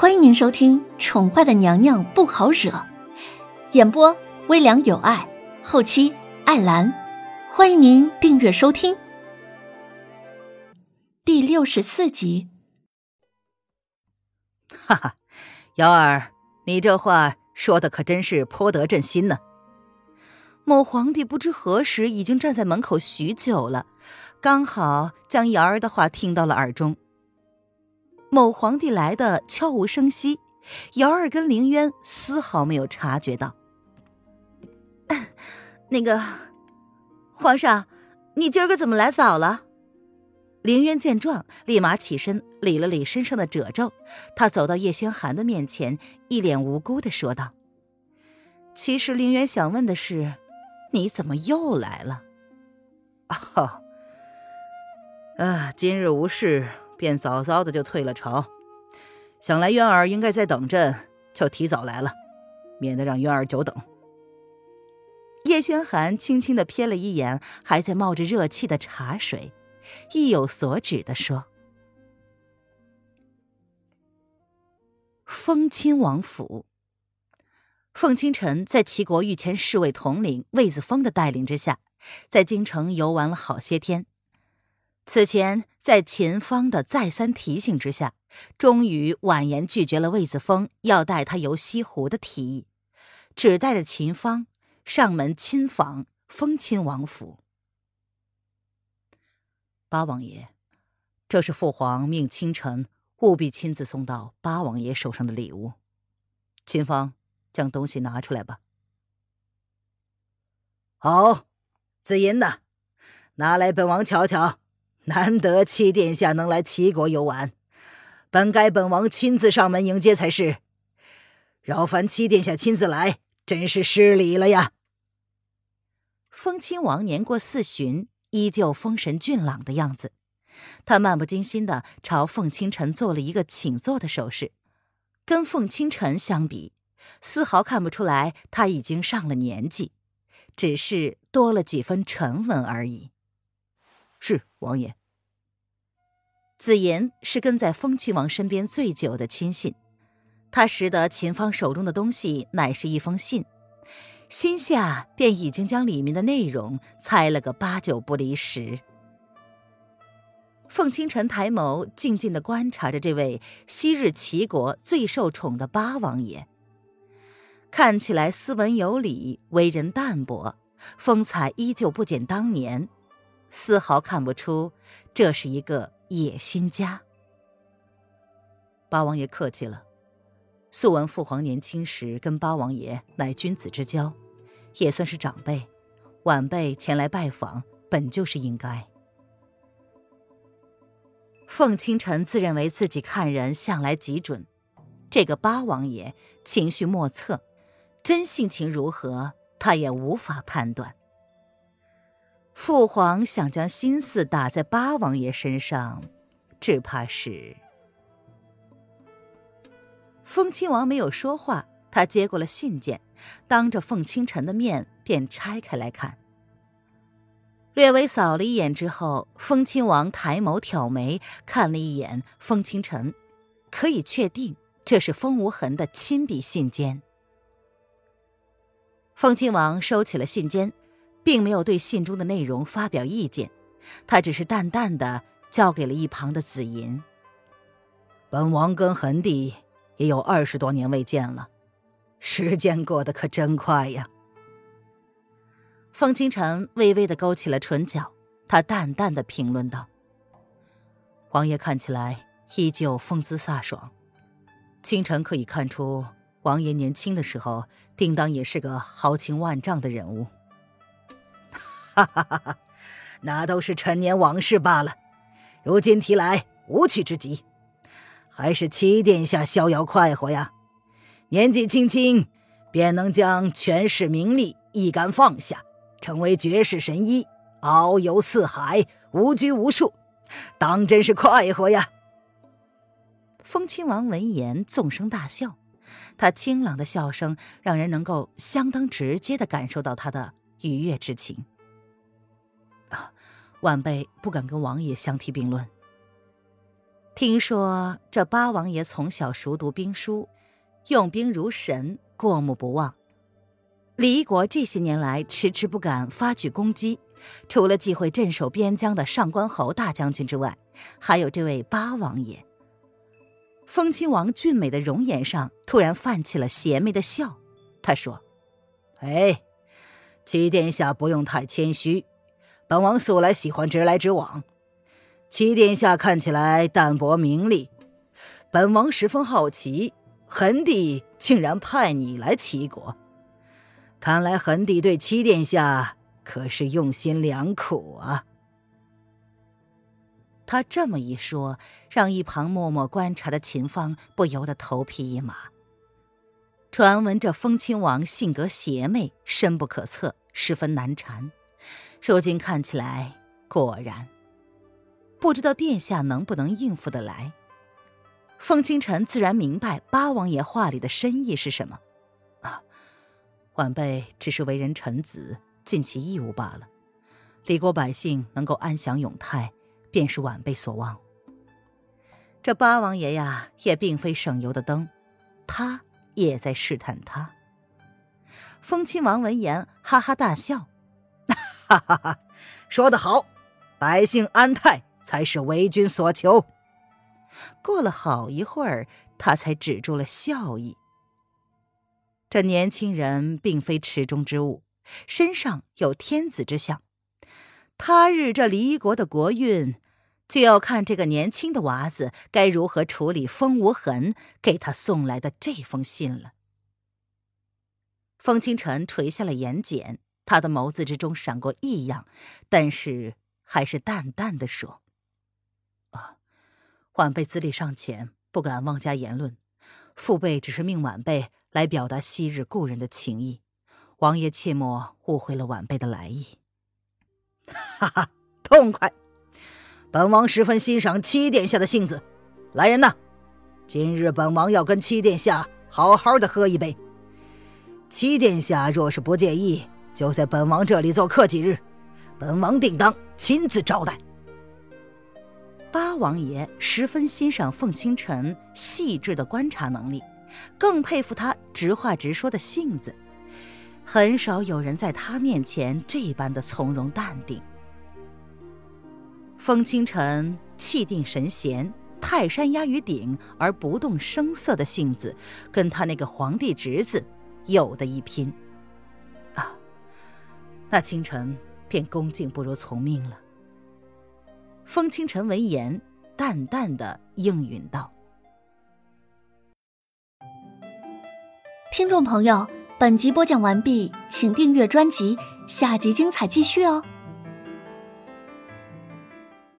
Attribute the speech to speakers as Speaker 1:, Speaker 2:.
Speaker 1: 欢迎您收听《宠坏的娘娘不好惹》，演播微凉有爱，后期艾兰。欢迎您订阅收听。第六十四集。
Speaker 2: 哈哈，瑶儿，你这话说的可真是颇得朕心呢。某皇帝不知何时已经站在门口许久了，刚好将瑶儿的话听到了耳中。某皇帝来的悄无声息，瑶儿跟凌渊丝毫没有察觉到。那个，皇上，你今儿个怎么来早了？凌渊见状，立马起身理了理身上的褶皱。他走到叶轩寒的面前，一脸无辜的说道：“其实凌渊想问的是，你怎么又来了？” 哦，啊，今日无事。便早早的就退了朝，想来渊儿应该在等朕，就提早来了，免得让渊儿久等。叶轩寒轻轻的瞥了一眼还在冒着热气的茶水，意有所指的说：“封亲王府。”凤清晨在齐国御前侍卫统领魏子峰的带领之下，在京城游玩了好些天。此前，在秦芳的再三提醒之下，终于婉言拒绝了魏子峰要带他游西湖的提议，只带着秦芳上门亲访封亲王府。八王爷，这是父皇命清晨务必亲自送到八王爷手上的礼物。秦芳，将东西拿出来吧。好，紫银呢？拿来，本王瞧瞧。难得七殿下能来齐国游玩，本该本王亲自上门迎接才是。扰烦七殿下亲自来，真是失礼了呀。风亲王年过四旬，依旧风神俊朗的样子。他漫不经心的朝凤清晨做了一个请坐的手势，跟凤清晨相比，丝毫看不出来他已经上了年纪，只是多了几分沉稳而已。是王爷。子言是跟在风亲王身边最久的亲信，他识得秦芳手中的东西乃是一封信，心下便已经将里面的内容猜了个八九不离十。凤清晨抬眸，静静的观察着这位昔日齐国最受宠的八王爷，看起来斯文有礼，为人淡泊，风采依旧不减当年，丝毫看不出这是一个。野心家，八王爷客气了。素闻父皇年轻时跟八王爷乃君子之交，也算是长辈，晚辈前来拜访本就是应该。凤清晨自认为自己看人向来极准，这个八王爷情绪莫测，真性情如何，他也无法判断。父皇想将心思打在八王爷身上，只怕是……风亲王没有说话，他接过了信件，当着凤清晨的面便拆开来看。略微扫了一眼之后，风亲王抬眸挑眉，看了一眼风清晨，可以确定这是风无痕的亲笔信笺。风亲王收起了信笺。并没有对信中的内容发表意见，他只是淡淡的交给了一旁的紫银。本王跟恒帝也有二十多年未见了，时间过得可真快呀。风清晨微微的勾起了唇角，他淡淡的评论道：“王爷看起来依旧风姿飒爽，清晨可以看出，王爷年轻的时候定当也是个豪情万丈的人物。”哈哈哈！哈，那都是陈年往事罢了，如今提来无趣之极。还是七殿下逍遥快活呀，年纪轻轻便能将权势名利一杆放下，成为绝世神医，遨游四海，无拘无束，当真是快活呀！风亲王闻言纵声大笑，他清朗的笑声让人能够相当直接的感受到他的愉悦之情。晚辈不敢跟王爷相提并论。听说这八王爷从小熟读兵书，用兵如神，过目不忘。李国这些年来迟迟不敢发举攻击，除了忌讳镇守边疆的上官侯大将军之外，还有这位八王爷。风亲王俊美的容颜上突然泛起了邪魅的笑，他说：“
Speaker 3: 哎，七殿下不用太谦虚，本王素来喜欢直来直往。七殿下看起来淡泊名利，本王十分好奇，恒帝竟然派你来齐国。”看来恒帝对七殿下可是用心良苦啊！
Speaker 2: 他这么一说，让一旁默默观察的秦芳不由得头皮一麻。传闻这风亲王性格邪魅，深不可测，十分难缠。如今看起来，果然，不知道殿下能不能应付得来。风清晨自然明白八王爷话里的深意是什么。啊晚辈只是为人臣子，尽其义务罢了。李国百姓能够安享永泰，便是晚辈所望。这八王爷呀，也并非省油的灯，他也在试探他。风亲王闻言哈哈大笑：“
Speaker 3: 哈哈哈，说得好，百姓安泰才是为君所求。”
Speaker 2: 过了好一会儿，他才止住了笑意。这年轻人并非池中之物，身上有天子之相。他日这离国的国运，就要看这个年轻的娃子该如何处理风无痕给他送来的这封信了。风清晨垂下了眼睑，他的眸子之中闪过异样，但是还是淡淡的说：“啊，晚辈资历尚浅，不敢妄加言论。父辈只是命晚辈。”来表达昔日故人的情谊，王爷切莫误会了晚辈的来意。
Speaker 3: 哈哈，痛快！本王十分欣赏七殿下的性子。来人呐，今日本王要跟七殿下好好的喝一杯。七殿下若是不介意，就在本王这里做客几日，本王定当亲自招待。
Speaker 2: 八王爷十分欣赏凤清晨细致的观察能力。更佩服他直话直说的性子，很少有人在他面前这般的从容淡定。风清晨气定神闲、泰山压于顶而不动声色的性子，跟他那个皇帝侄子有的一拼。那清晨便恭敬不如从命了。风清晨闻言，淡淡的应允道。
Speaker 1: 听众朋友，本集播讲完毕，请订阅专辑，下集精彩继续哦。